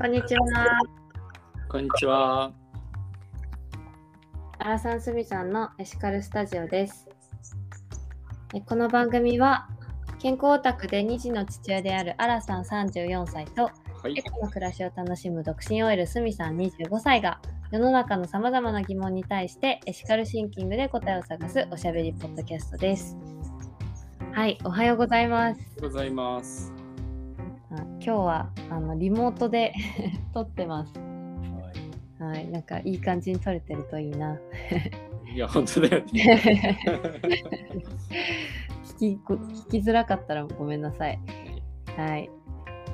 こんにちは。こんにちは。アラサンスミさんのエシカルスタジオです。えこの番組は健康オタクで2児の父親であるアラさん34歳とはいエ。コの暮らしを楽しむ独身 OL スミさん25歳が世の中のさまざまな疑問に対してエシカルシンキングで答えを探すおしゃべりポッドキャストです。はい、おはようございます。おはようございます。あ今日はあのリモートで 撮ってます。ははい、なんかいい感じに撮れてるといいな。い、いや、本当だよね。聞きこ聞きづらかったらごめんなさい。はい。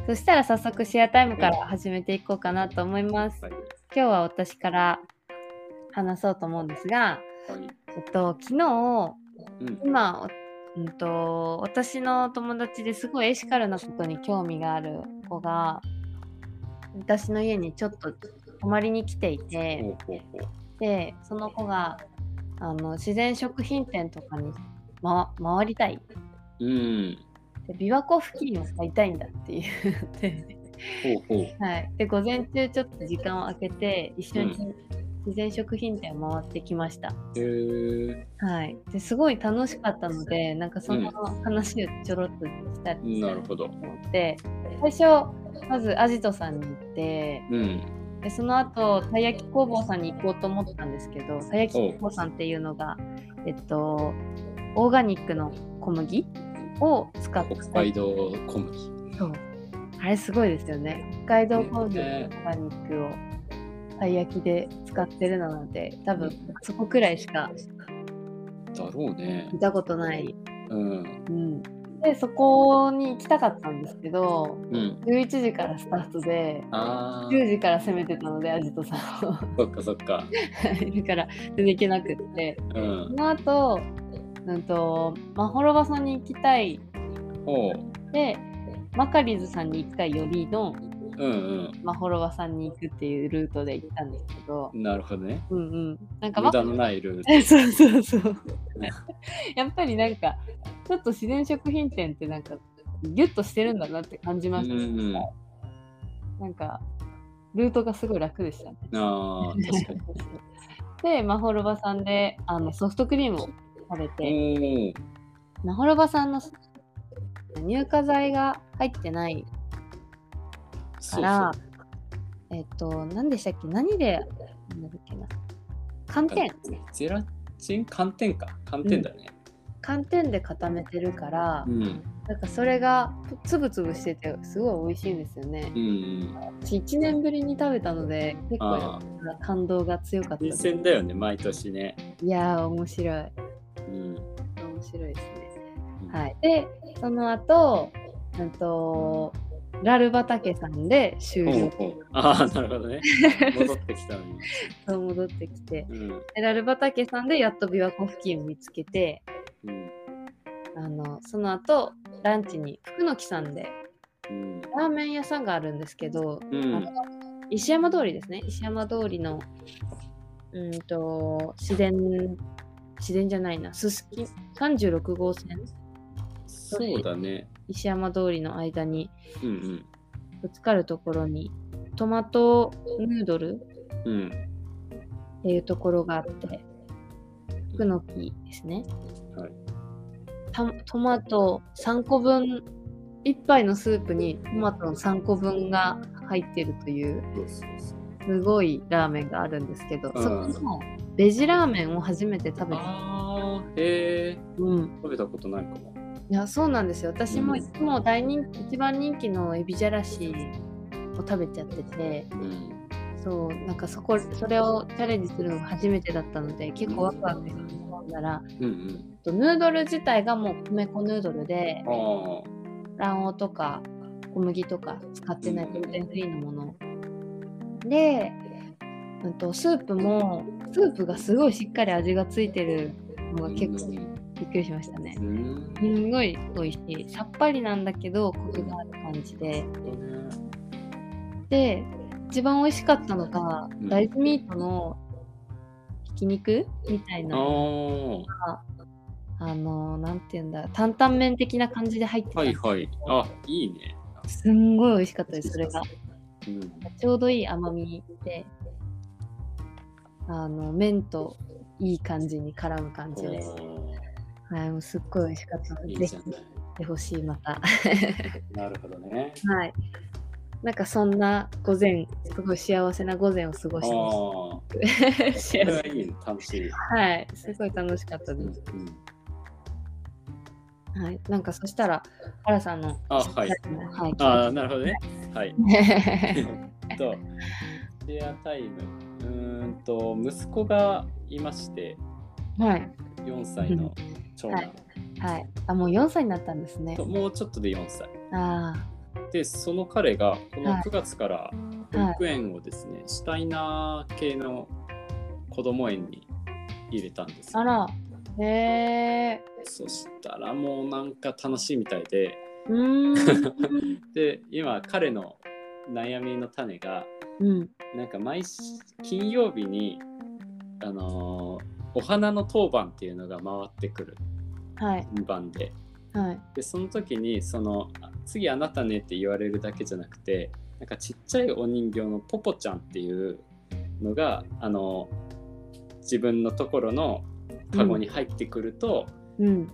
そしたら早速シェアタイムから始めていこうかなと思います。はい。今日は私から話そうと思うんですが、はい。えっと、昨日、うん。今、うんと、私の友達ですごいエシカルなことに興味がある子が、私の家にちょっと泊まりに来ていて。で、その子があの自然食品店とかに、ま、回りたい。うん。で琵琶湖付近を買いたいんだって言って、ほうほう。はい、で午前中ちょっと時間を空けて一緒にう自然食品店を回ってきました、へえはい、ですごい楽しかったのでなんかその話をちょろっとしたりー。なるほど。と思って最初まずアジトさんに行ってうん。でその後たい焼き工房さんに行こうと思ったんですけどたい焼き工房さんっていうのがえっとオーガニックの小麦を使って北海道小麦。そう。あれすごいですよね。北海道小麦のオねーガニックをたい焼きで使ってるので、多分そこくらいしかだろうね見。たことない。うん。うん。で、そこに行きたかったんですけど、うん。11時からスタートで、あ10時から攻めてたので、アジトさんを。あ。そっかそっか。だから、全然行けなくって。うそん。の後、うんと、まほろばさんに行きたい。ほで、マカリズさんに1回よりの、う。うんまほろばさんに行くっていうルートで行ったんですけど、うん。なるほどね。うんうん。なんか無駄のないルー そうそうそうね。やっぱりなんか、ちょっと自然食品店ってなんか、ギュッとしてるんだなって感じト。ました。うんうん。なんか、ルートがすごい楽でしたね。ああ、確かに。で、まほろばさんであのソフトクリームを食べて、おまほろばさんの乳化剤が入ってないから。えっと、何でしたっけ？何で、なんだっけな？寒天ゼラチン？寒天か。寒天だね。寒天で固めてるから、うん。なんかそれがつぶつぶしててすごい美味しいんですよね。うんうん。私1年ぶりに食べたので結構あ感動が強かった新。鮮だよね、毎年ね。いやー面白い。うん。面白いですね。はい。で、その後、うんと、ラルバタケさんで終ほう了ほうああ、なるほどね。戻ってきたのに。と戻ってきて、うん。でラルバタケさんでやっと琵琶湖付近を見つけて、うん。あのその後ランチに福の木さんでうん。ラーメン屋さんがあるんですけど、うん。石山通りですね石山通りのうんと自然自然じゃないなすすき36号線そうだね。石山通りの間に。ぶつかるところにトマトヌードル？うん。っていうところがあって福の木ですね、はいたトマト3個分1杯のスープにトマトの3個分が入ってるという。すごいラーメンがあるんですけど、うんそこのベジラーメンを初めて食べた。ああ、へえ。うん、食べたことないかも。いやそうなんですよ私もうんいつも大人気一番人気のエビじゃらしを食べちゃっててうん。そうなんかそこそれをチャレンジするのが初めてだったので結構ワクワクして飲んだらうんうん。とヌードル自体がもう米粉ヌードルで。卵黄とか小麦とか使ってないグルテンフリーのもので、うん、とスープもスープがすごいしっかり味がついてるのが結構びっくりしましたねう。ん。すんごい美味しいさっぱりなんだけどコクがある感じでで一番美味しかったのが、うん大豆ミートのひき肉みたいあなあ。あのなんていうんだ担々麺的な感じで入ってた、はいはい。あ、いいね。すんごい美味しかったですそれがうん。ちょうどいい甘みであの麺といい感じに絡む感じです。おはい、もうすっごい美味しかったので、ぜひてほしい、また。なるほどね。はい。なんかそんな午前、すごい幸せな午前を過ごあしまあ、し それはいいね、楽しい。た。はい、すごい楽しかったうんです。うん、はい、なんかそしたら、原さんの。あはいはい。ああ、なるほどね。はい。と、シェアタイム。うーんと、息子がいまして、はい。4歳の長男、はい。あ、もう4歳になったんですねと。もうちょっとで4歳。あで、その彼がこのはい9月から保育園をですね、シュタイナー系の子供園に入れたんですあ。ら。へえ。そしたらもうなんか楽しいみたいで、うーん。で、今彼の悩みの種が、うん。なんか毎し金曜日に、あのーお花の当番っていうのが回ってくるはい。番ではい。でその時にそのあ次あなたねって言われるだけじゃなくてなんかちっちゃいお人形のポポちゃんっていうのがあの自分のところのカゴに入ってくると、うん。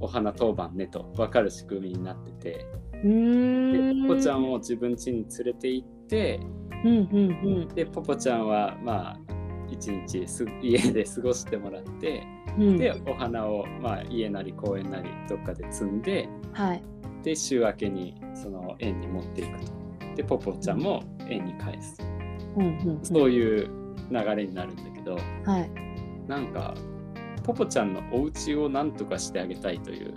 お花当番ねと分かる仕組みになっててでん。ポポちゃんを自分家に連れて行ってうんうんでポポちゃんはまあ一日す 家で過ごしてもらってうん。うん。でお花を、まあ、家なり公園なりどっかで摘んではい。で週明けにその園に持っていくとでポポちゃんも園に返すうんうん。そういう流れになるんだけどはい。なんかポポちゃんのお家をなんとかしてあげたいという。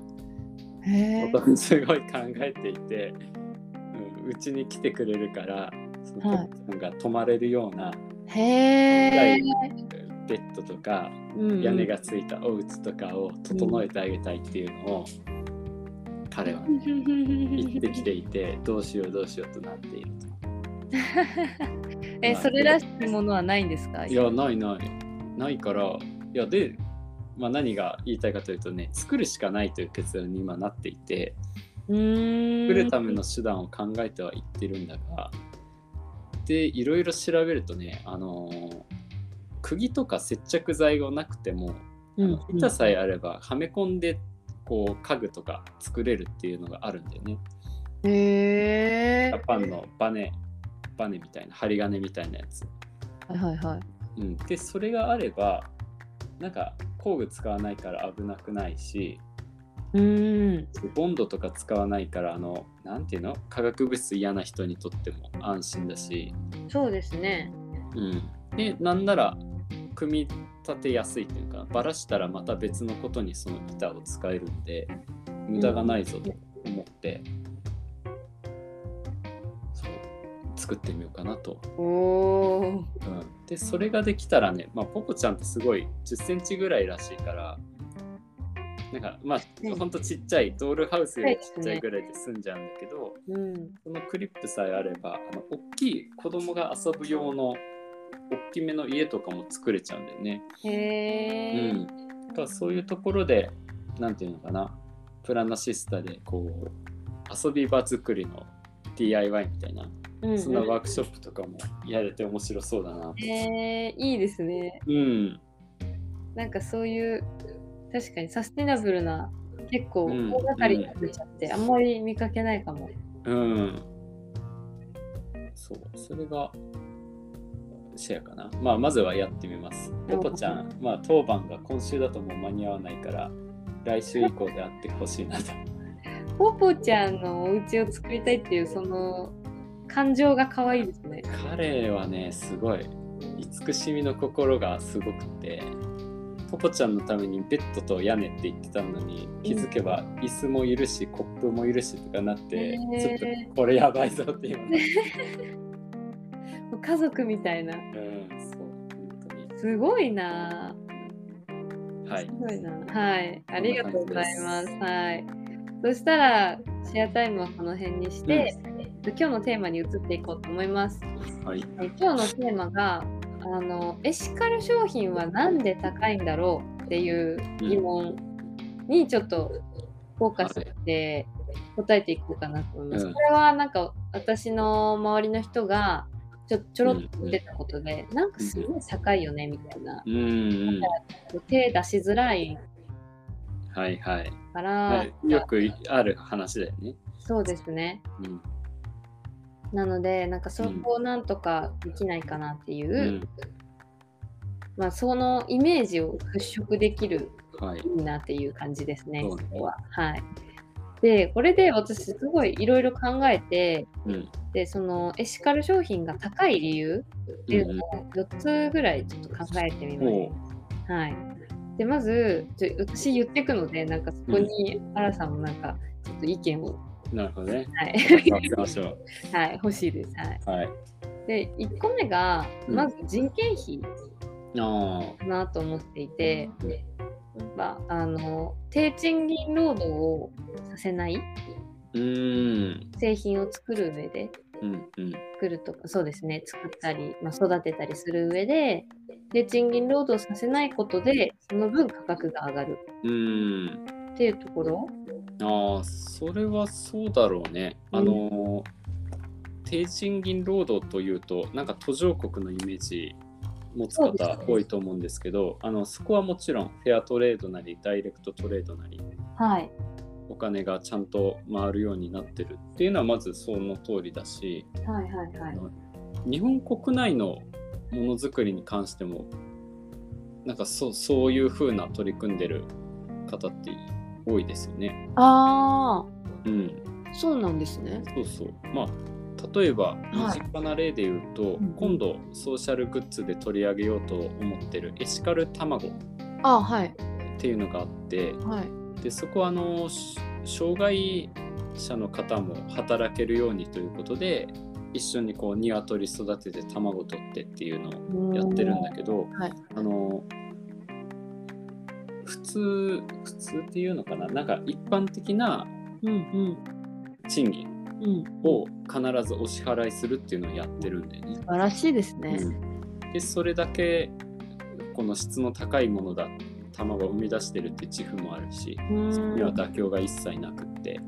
ことをすごい考えていてうち、に来てくれるからそのポはいポちゃんが泊まれるようなへえ。ベッドとかうん屋根がついたお家とかを整えてあげたいっていうのを彼はね言ってきていてどうしようどうしようとなっている え、それらしきものはないんですか？と。いやないないないからいやで、まあ、何が言いたいかというとね作るしかないという結論に今なっていて。作るための手段を考えてはいってるんだがでいろいろ調べるとねあのー釘とか接着剤がなくてもうん。板さえあればはめ込んでこう家具とか作れるっていうのがあるんだよね。へえジャ。パンのバネバネみたいな針金みたいなやつ。はいはいはい。うん、でそれがあればなんか工具使わないから危なくないしうーん。ボンドとか使わないからあのなんていうの？化学物質嫌な人にとっても安心だし、そうですね。うん、でなんなら組み立てやすいっていうかバラしたらまた別のことにその板を使えるんで無駄がないぞと思って、そう作ってみようかなと。うん、でそれができたらね、まあ、ポポちゃんってすごい1 0センチぐらいらしいからなんかまあうんほんとちっちゃいドールハウスよりちっちゃいぐらいで済んじゃうんだけど、うん。そのクリップさえあればあの大きい子供が遊ぶ用の大きめの家とかも作れちゃうんだよね。へえ。うん、だからそういうところでなんていうのかなプラナシスタでこう遊び場作りの DIY みたいなうんそんなワークショップとかもやれて面白そうだなと。へえ、いいですね。うん、なんかそういう確かにサステナブルな結構うん大掛かりになっちゃって、あんまり見かけないかも。うん。そう、それがシェアかな。まあ、まずはやってみます。ポポちゃん、まあ、当番が今週だともう間に合わないから、来週以降であってほしいなと。ポポちゃんのお家を作りたいっていうその感情が可愛いですね。彼はね、すごい、慈しみの心がすごくて、ポポちゃんのためにベッドと屋根って言ってたのに、気づけば椅子もいるし、コップもいるしとかなって、ちょっとこれやばいぞっていう もう家族みたいな。うん、そう、本当に。すごいなぁ。はいす。ごいな。はい。ありがとうございます。はい。そしたら、シェアタイムはこの辺にして、えっと今日のテーマに移っていこうと思います。はい。え今日のテーマが、あの、エシカル商品はなんで高いんだろうっていう疑問にちょっとフォーカスして答えていこうかなと思います。うんこれはなんか私の周りの人がちょちょろっと言ってたことで、なんかすごい高いよねみたいな、うんうん。手出しづらいはいはい。から、はい、よくある話だよね。そうですね。うん。なのでなんかそこをなんとかできないかなっていう、うん。まあ、そのイメージを払拭できるはい。いいなっていう感じですね。そここははい。でこれで私すごいいろいろ考えてうん。でそのエシカル商品が高い理由っていうのを4つぐらいちょっと考えてみまもす。はい。でまず私言っていくのでなんかそこに原さんもなんかちょっと意見を、う、なるほどね。はいましょはい、欲しいです。はい。う。はい。で1個目がうんまず人件費あかなと思っていて、まあ、あの低賃金労働をさせないあ。うーん。製品を作る上でうんうん。作るとかそうですね作ったり、まあ、育てたりする上でで賃金労働させないことでその分価格が上がるうーん。っていうところ？ああ、それはそうだろうね。あのー、低賃金労働というと、なんか途上国のイメージ持つ方多いと思うんですけど、あのそこはもちろんフェアトレードなり、ダイレクトトレードなり、はい。お金がちゃんと回るようになってるっていうのはまずその通りだし、はいはいはい。日本国内のものづくりに関してもなんかそそういう風な取り組んでる方って多いですよね。あうん、あそうなんですね。そうそう。まあ例えばい。身近な例で言うと、うん今度ソーシャルグッズで取り上げようと思ってるエシカル卵っあはい。ていうのがあってはい。でそこはあのし障害者の方も働けるようにということで一緒にこう鶏育てて卵取ってっていうのをやってるんだけど、はい。あの普通普通っていうのかな。なんか一般的な賃金うん。を必ずお支払いするっていうのをやってるんだよね。素晴らしいですね、うん。でそれだけこの質の高いものだ卵を生み出してるって自負もあるしうん。そこには妥協が一切なくって、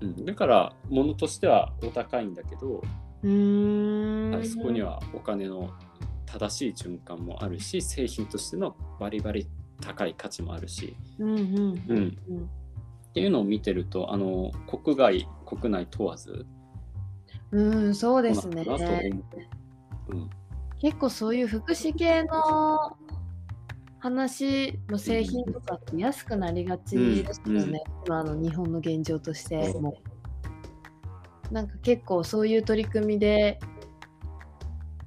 うん、だから物としてはお高いんだけど、うーん。はいそこにはお金の正しい循環もあるし製品としてのバリバリ高い価値もあるし、うんうんうん、うん。っていうのを見てるとあの国外国内問わず。うんそうですね。そう。なん。結構そういう福祉系の話の製品とかって安くなりがちですよね、今の日本の現状としても。なんか結構そういう取り組みで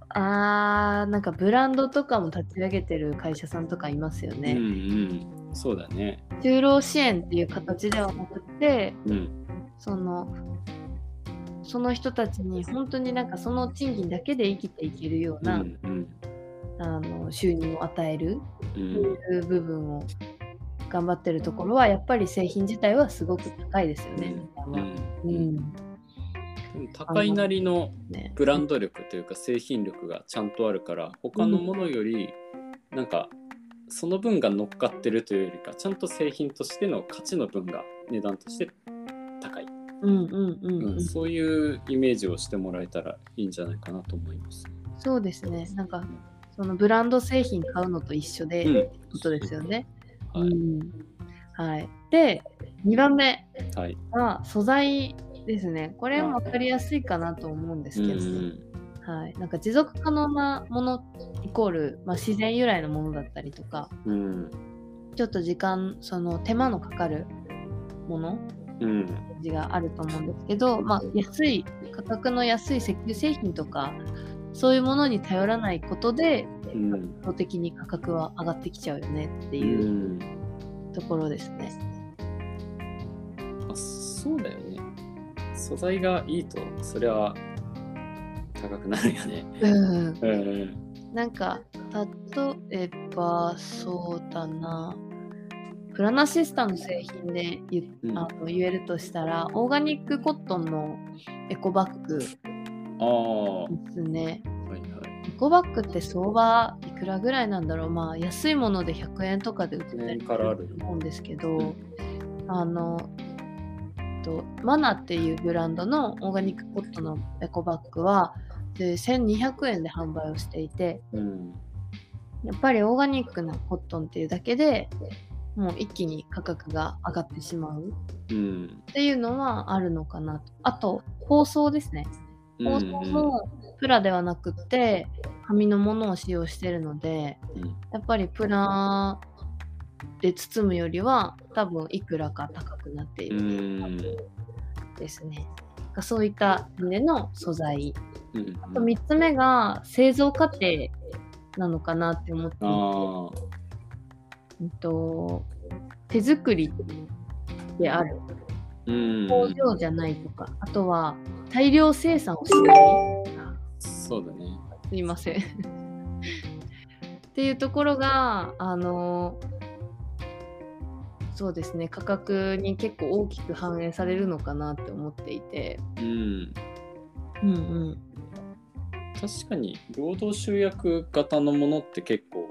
あーなんかブランドとかも立ち上げてる会社さんとかいますようんうね。ん、そうだね。就労支援っていう形ではなくてうん。そのその人たちに本当になんかその賃金だけで生きていけるよううな、んうん。あの収入を与えるうといんう部分を頑張ってるところはやっぱり製品自体はすごく高いですよね。うん。ううん。ん。でも高いなりのね。ブランド力というか製品力がちゃんとあるから他のものよりなんかその分が乗っかってるというよりかちゃんと製品としての価値の分が値段として高い、うんうんうんそういうイメージをしてもらえたらいいんじゃないかなと思います。そうですね。なんかそのブランド製品買うのと一緒で、ことですよね。はい。うん。はい、で2番目はい。は素材ですね。これも分かりやすいかなと思うんですうんけど、はい、なんか持続可能なものイコール、まあ、自然由来のものだったりとかうん。ちょっと時間その手間のかかるものうん。があると思うんですけど、まあ、安い価格の安い石油製品とかそういうものに頼らないことでうん圧倒的に価格は上がってきちゃうよねってういうん。ところですね。あそうだよね素材がいいとそれは高くなるよね。うん、うん。なんか例えばそうだな。プラナシスタの製品で言,、うん。あの言えるとしたらオーガニックコットンのエコバッグですね。いはい。エコバッグって相場いくらぐらいなんだろう。まあ安いもので100円とかで売ってたり100円からあるすると思うんですけど、あのっと、マナっていうブランドのオーガニックコットンのエコバッグは1200円で販売をしていてうんやっぱりオーガニックなコットンっていうだけでもう一気に価格が上がってしまう。っていうのはあるのかなと。あと包装ですね。包装もプラではなくって紙のものを使用してるのでやっぱりプラで包むよりは多分いくらか高くなっている。ですね。そういった意味での素材。うんあと3つ目が製造過程なのかなって思っていて、あうんと手作りである。ーうん。工場じゃないとか、あとは大量生産をしないそうだね。すいません。っていうところがあのそうですね。価格に結構大きく反映されるのかなって思っていて、うん。うんうん、確かに労働集約型のものって結構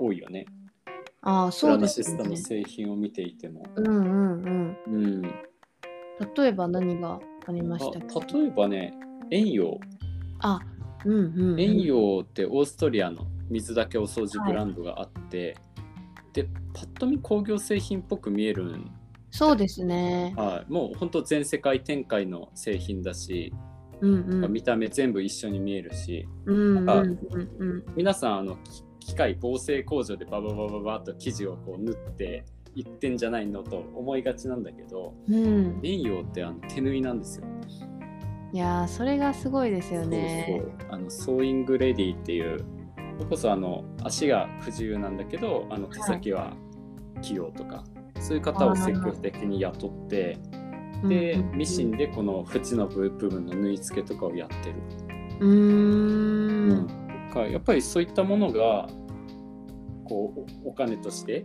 多いよね。ああそうですね。ナシスタの製品を見ていても。うんうんうん。うん。例えば何がありまあしたっけ？例えばね遠洋。あうんうん、うん、遠洋ってオーストリアの水だけお掃除ブランドがあって、でパッと見工業製品っぽく見えるんそうですね。はい、もう本当全世界展開の製品だし、うんうん。見た目全部一緒に見えるし。うんうんあうんうん。皆さんあのき機械縫製工場でバババババッと生地をこう縫っていってんじゃないのと思いがちなんだけどうん遠洋ってあの手縫いなんですよ。いやーそれがすごいですよそうねそうあの sewing lady っていうそれこそあの足が不自由なんだけどあの手先は器用とか、そういう方を積極的に雇ってでうんうんうん。ミシンでこの縁の部分の縫い付けとかをやってる。うーん。かやっぱりそういったものがこうおお金として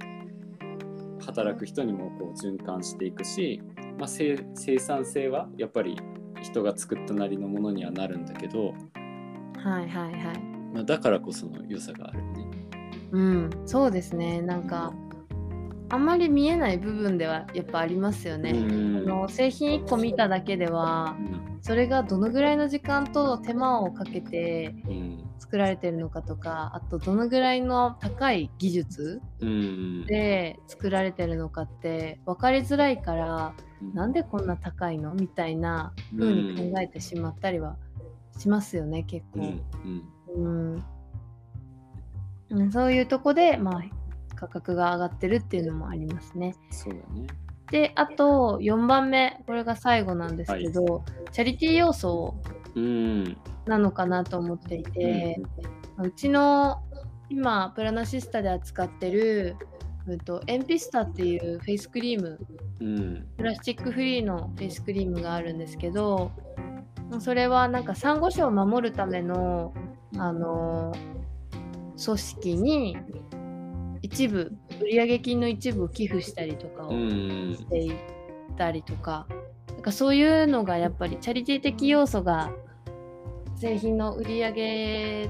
働く人にもこう循環していくし、まあ、生生産性はやっぱり人が作ったなりのものにはなるんだけど、はいはいはいまあ、だからこその良さがあるよね。うんそうですね。なんかあんまり見えない部分ではやっぱありますよね、うん。あの製品1個見ただけではそれがどのぐらいの時間と手間をかけてうん作られてるのかとかあとどのぐらいの高い技術うん。で作られてるのかって分かりづらいからうん。なんでこんな高いの？みたいな風に考えてしまったりはしますよね結うん構。うんうん。うん、そういうとこで、まあ、価格が上がってるっていうのもありますね。そうだね。であと4番目これが最後なんですけど、チャリティー要素うん。なのかなと思っていて、うちの今プラナシスタで扱ってる、うん、とエンピスタっていうフェイスクリームうん。プラスチックフリーのフェイスクリームがあるんですけどそれはなんかサンゴ礁を守るためのあの組織に一部売上金の一部を寄付したりとかをうん。していたりとか,、なんかそういうのがやっぱりチャリティー的要素が製品の売り上げ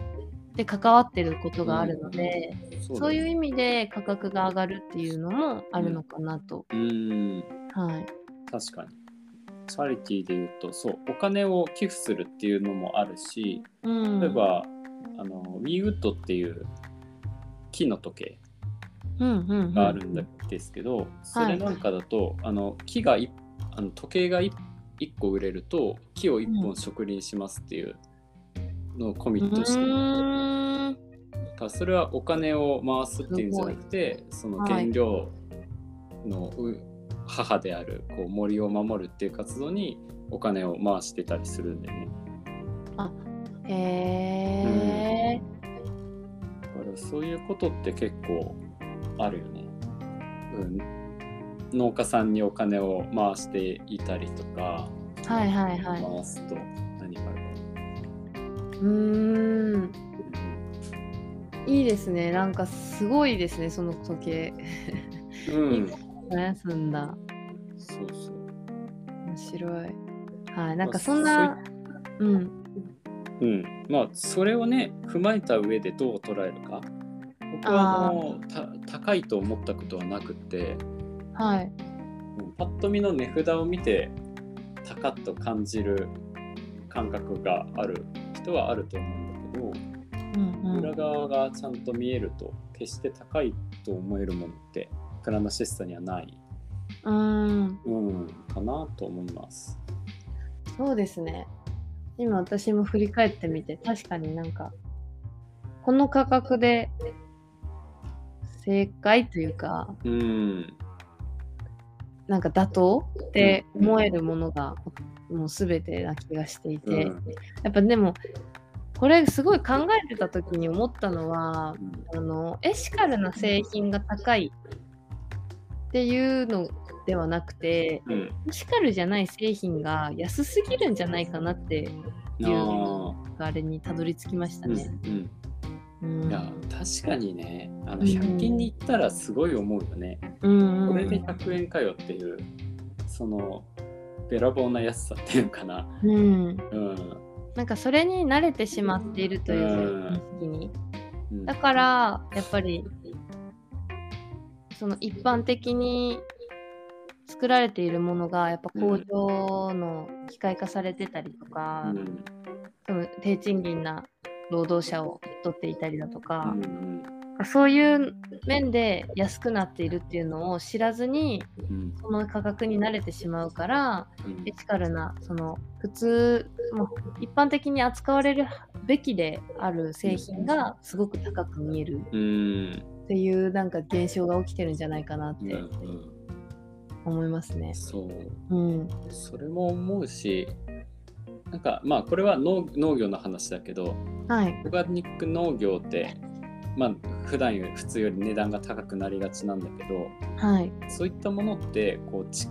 で関わってることがあるので、そういうう意味で価格が上がるっていうのもあるのかなと。うん。はい、確かに。チャリティーで言うとそうお金を寄付するっていうのもあるしうん、例えば、あのウィーウッドっていう木の時計うんうんうん。があるんですけど、それなんかだと、あの木がいあの時計が 1, 個売れると木を1本植林しますっていうのをコミットしてる、うーんそれはお金を回すっていうんじゃなくてその原料のう母であるこう森を守るっていう活動にお金を回してたりするんだよね。へえ、だからそういうことって結構あるよね。うん、農家さんにお金を回していたりとか、はいはいはい。回すと何があるかうーんいいですね。なんかすごいですね、その時計。な。うん、ね、すんだ。そうそう。面白い。はい、なんかまあそんな、うん、うん、まあそれをね踏まえた上でどう捉えるか僕はあのた高いと思ったことはなくってはい。うんパッと見の値札を見て高っと感じる感覚がある人はあると思うんだけど、うんうん裏側がちゃんと見えると決して高いと思えるものってプラナシスタにはない、うん。うん、かなと思います。そうですね。今私も振り返ってみて、確かになんか、この価格で正解というか、うん、なんか妥当って思えるものがもう全てな気がしていて、うん。やっぱでも、これすごい考えてた時に思ったのは、あのエシカルな製品が高いっていうのではなくて、うん、エシカルじゃない製品が安すぎるんじゃないかなってあーあれにたどり着きましたね。うんうん。うん、いや確かにねあのうん。100均に行ったらすごい思うよね、うんうん。これで100円かよっていうそのべらぼうな安さっていうのかな、うん、うん。なんかそれに慣れてしまっているといううん。認識に。うん。だからやっぱりその一般的に作られているものがやっぱ工場の機械化されてたりとか、うんその低賃金な労働者を取っていたりだとかう、んそういう面で安くなっているっていうのを知らずにうんその価格に慣れてしまうからエシカルなその普通もう一般的に扱われるべきである製品がすごく高く見える。っていうなんか現象が起きてるんじゃないかなって思いますね。そううん、それも思うしなんかまあこれは農農業の話だけどはい。オーガニック農業ってまあ普段より普通より値段が高くなりがちなんだけどはい。そういったものってこう地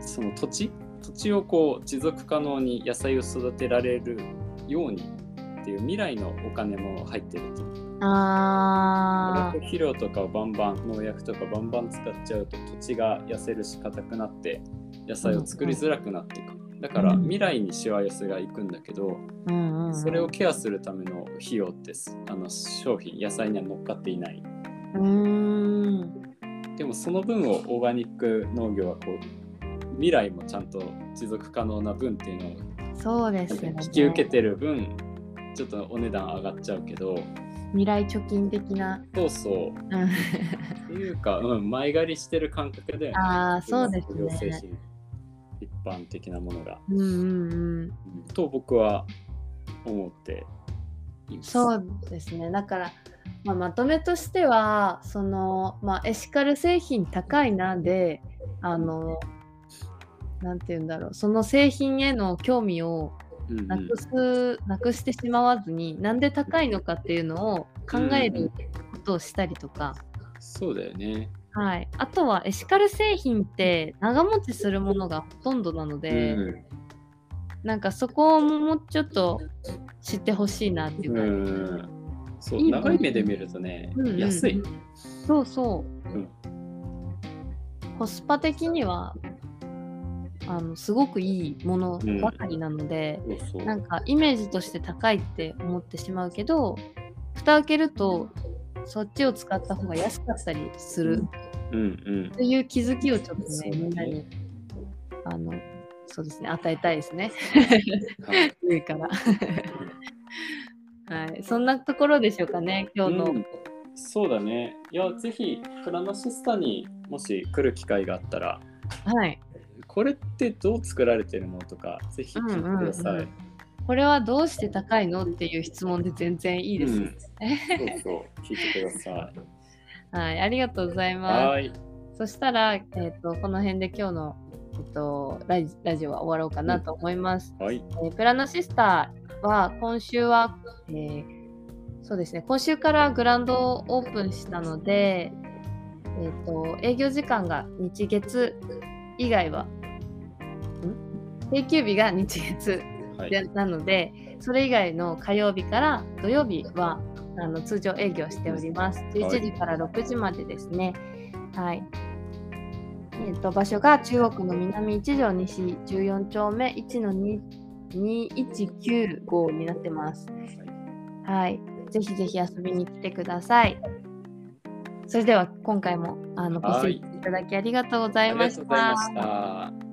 その土地？土地をこう持続可能に野菜を育てられるようにっていう未来のお金も入ってると。あ化学肥料とかをバンバン農薬とかバンバン使っちゃうと土地が痩せるし硬くなって野菜を作りづらくなっていく。だからうん。未来にしわ寄せがいくんだけどー、うんうんうん、それをケアするための費用ってすあの商品野菜には乗っかっていない。うーん。でもその分をオーガニック農業はこう未来もちゃんと持続可能な分っていうのをそうですよね。引き受けてる分ちょっとお値段上がっちゃうけど未来貯金的な。そうそううんっていうか、うん、前借りしてる感覚だよね。ああ、そうですね。品一般的なものが。うんうんうん。うんと僕は思っています。そうですね。だから、まあ、まとめとしては、その、まあ、エシカル製品高いなで、あの、なんて言うんだろう、その製品への興味をうんうん。なくす、なくしてしまわずに、なんで高いのかっていうのを考えることをしたりとか、そうだよね。はい。あとは、エシカル製品って長持ちするものがほとんどなので、うん。なんかそこをもうちょっと知ってほしいなっていううか、ん。そういい長い目で見るとね、うんうん安い。そうそう、うん。コスパ的にはあのすごくいいものばかりなので、そうそう。なんかイメージとして高いって思ってしまうけど蓋開けるとそっちを使った方が安かったりするうんうん。という気づきをちょっとねねみんなにあのそうですね与えたいですね。はい。上から。はい。そんなところでしょうかね今日の、うん。そうだね。いや、ぜひ、プラナシスタにもし来る機会があったら、はいこれってどう作られてるのとか、ぜひ聞いてください。うんうんうんこれはどうして高いのっていう質問で全然いいです。うんそうそう、聞いてください。はい、ありがとうございます。はい。そしたら、えー、とこの辺で今日の、えっとラジラジオは終わろうかなと思います。はい。えープラノシスターは今週は、えーそうですね、今週からグランドオープンしたので、えー、と営業時間が日月以外は、ん定休日が日月なので、それ以外の火曜日から土曜日はあの通常営業しております。11時から6時までですね。はい。えっと場所が中央区の南一条西14丁目1の2 2195になってます。はい。ぜひぜひ遊びに来てください。それでは今回もあのごはい清聴いただきありがとうございま。した。